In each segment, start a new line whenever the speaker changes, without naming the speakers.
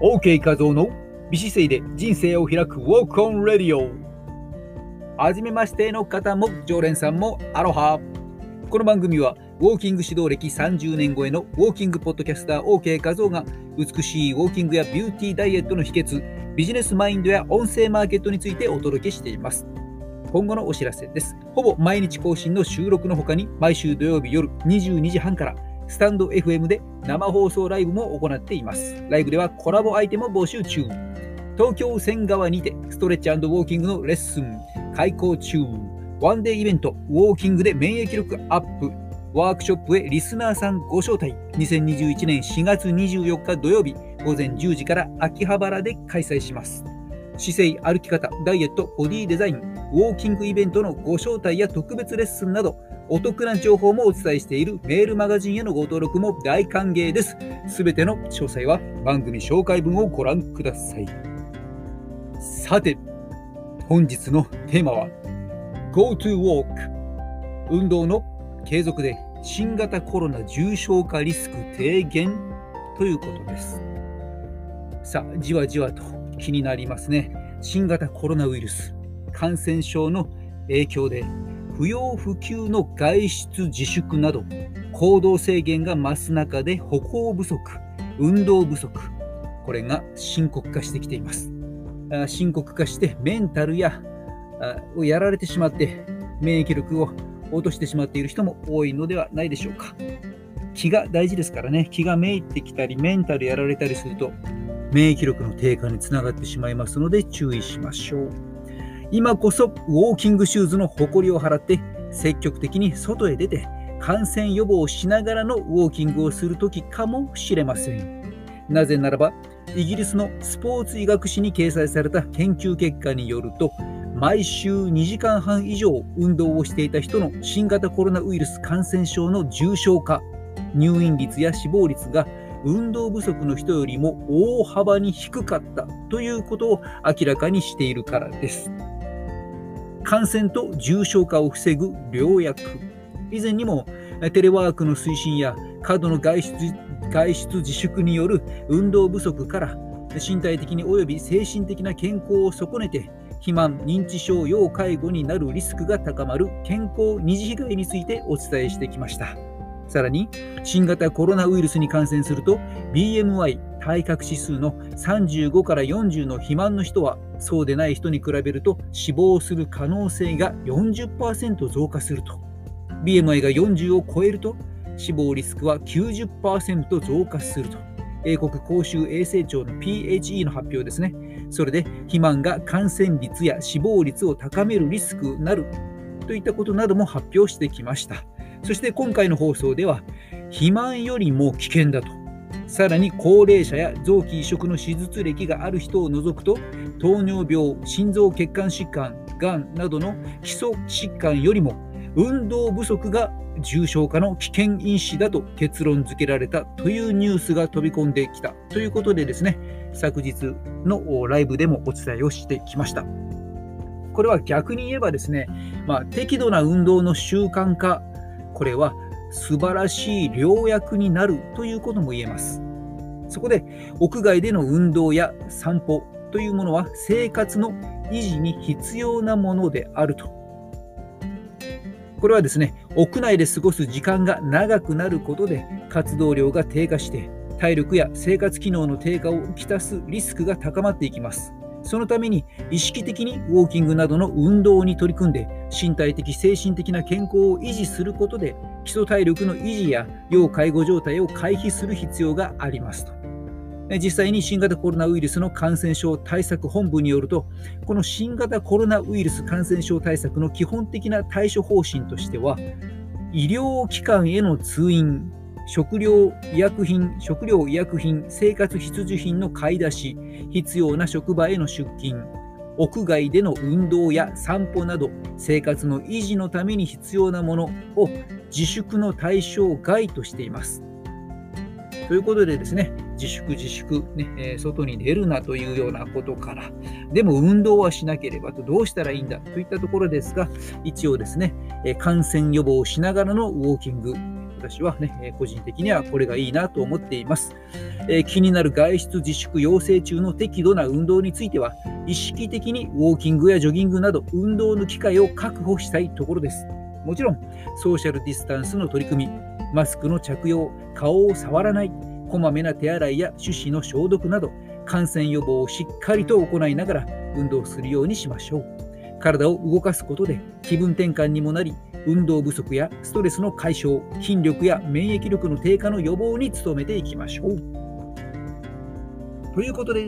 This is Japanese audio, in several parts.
OK 画像の美姿勢で人生を開く Walk on Radio はじめましての方も常連さんもアロハ。この番組はウォーキング指導歴30年超えのウォーキングポッドキャスター OK 画像が美しいウォーキングやビューティーダイエットの秘訣ビジネスマインドや音声マーケットについてお届けしています。今後のお知らせです。ほぼ毎日更新の収録の他に毎週土曜日夜22時半からスタンド FM で生放送ライブも行っています。ライブではコラボアイテム募集中。東京線側にてストレッチウォーキングのレッスン開講中。ワンデーイベントウォーキングで免疫力アップ。ワークショップへリスナーさんご招待。2021年4月24日土曜日午前10時から秋葉原で開催します。姿勢、歩き方、ダイエット、ボディデザイン、ウォーキングイベントのご招待や特別レッスンなど、お得な情報もお伝えしているメールマガジンへのご登録も大歓迎です。すべての詳細は番組紹介文をご覧ください。さて、本日のテーマは Go to Walk 運動の継続で新型コロナ重症化リスク低減ということです。さあ、じわじわと気になりますね。新型コロナウイルス感染症の影響で不要不急の外出自粛など行動制限が増す中で歩行不足運動不足これが深刻化してきています。深刻化してメンタルやをやられてしまって免疫力を落としてしまっている人も多いのではないでしょうか。気が大事ですからね。気がめいってきたりメンタルやられたりすると免疫力の低下につながってしまいますので注意しましょう。今こそウォーキングシューズの誇りを払って積極的に外へ出て感染予防をしながらのウォーキングをするときかもしれません。なぜならば、イギリスのスポーツ医学誌に掲載された研究結果によると、毎週2時間半以上運動をしていた人の新型コロナウイルス感染症の重症化、入院率や死亡率が運動不足の人よりも大幅に低かったということを明らかにしているからです。感染と重症化を防ぐ良薬。以前にもテレワークの推進や過度の外出外出自粛による運動不足から身体的に及び精神的な健康を損ねて肥満、認知症、要介護になるリスクが高まる健康二次被害についてお伝えしてきました。さらに、新型コロナウイルスに感染すると、BMI 体格指数の35から40の肥満の人は、そうでない人に比べると死亡する可能性が40%増加すると。BMI が40を超えると、死亡リスクは90%増加すると。英国公衆衛生庁の PHE の発表ですね。それで、肥満が感染率や死亡率を高めるリスクなるといったことなども発表してきました。そして今回の放送では、肥満よりも危険だと。さらに高齢者や臓器移植の手術歴がある人を除くと、糖尿病、心臓血管疾患、がんなどの基礎疾患よりも運動不足が重症化の危険因子だと結論付けられたというニュースが飛び込んできたということでですね、昨日のライブでもお伝えをしてきました。これは逆に言えばですね、まあ、適度な運動の習慣化これは素晴らしい良薬になるということも言えます。そこで屋外での運動や散歩というものは生活の維持に必要なものであると。これはですね、屋内で過ごす時間が長くなることで活動量が低下して体力や生活機能の低下をきたすリスクが高まっていきます。そのために意識的にウォーキングなどの運動に取り組んで身体的精神的な健康を維持することで基礎体力の維持や要介護状態を回避する必要がありますと。実際に新型コロナウイルスの感染症対策本部によると、この新型コロナウイルス感染症対策の基本的な対処方針としては、医療機関への通院、食料医薬品、食料医薬品、生活必需品の買い出し、必要な職場への出勤、屋外での運動や散歩など、生活の維持のために必要なものを自粛の対象外としています。ということでですね、自粛自粛、ねえー、外に出るなというようなことから、でも運動はしなければとどうしたらいいんだといったところですが、一応ですね、感染予防しながらのウォーキング、私はね、個人的にはこれがいいなと思っています。えー、気になる外出自粛要請中の適度な運動については、意識的にウォーキングやジョギングなど運動の機会を確保したいところです。もちろん、ソーシャルディスタンスの取り組み、マスクの着用、顔を触らない、こまめな手洗いや手指の消毒など、感染予防をしっかりと行いながら運動するようにしましょう。体を動かすことで気分転換にもなり、運動不足やストレスの解消、筋力や免疫力の低下の予防に努めていきましょう。ということで、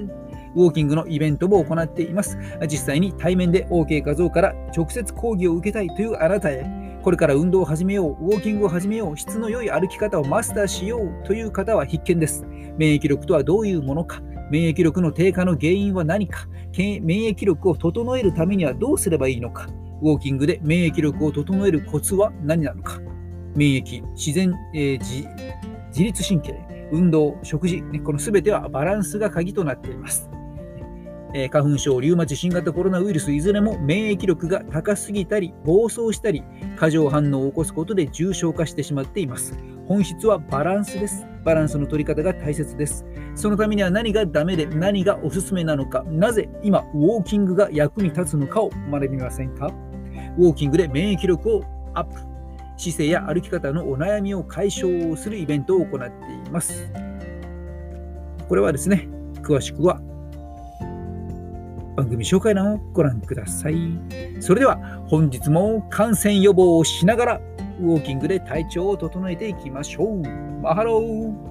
ウォーキングのイベントも行っています。実際に対面で OK 画像から直接講義を受けたいというあなたへ、これから運動を始めよう、ウォーキングを始めよう、質の良い歩き方をマスターしようという方は必見です。免疫力とはどういうものか、免疫力の低下の原因は何か、免疫力を整えるためにはどうすればいいのか、ウォーキングで免疫力を整えるコツは何なのか、免疫、自然、えー、自自律神経、運動、食事、ね、このすべてはバランスが鍵となっています。え、花粉症、リウマチ、新型コロナウイルスいずれも免疫力が高すぎたり、暴走したり、過剰反応を起こすことで重症化してしまっています。本質はバランスです。バランスの取り方が大切です。そのためには何がダメで何がおすすめなのか、なぜ今ウォーキングが役に立つのかを学びませんか？ウォーキングで免疫力をアップ、姿勢や歩き方のお悩みを解消するイベントを行っています。これはですね、詳しくは番組紹介欄をご覧ください。それでは本日も感染予防をしながらウォーキングで体調を整えていきましょう。マハロー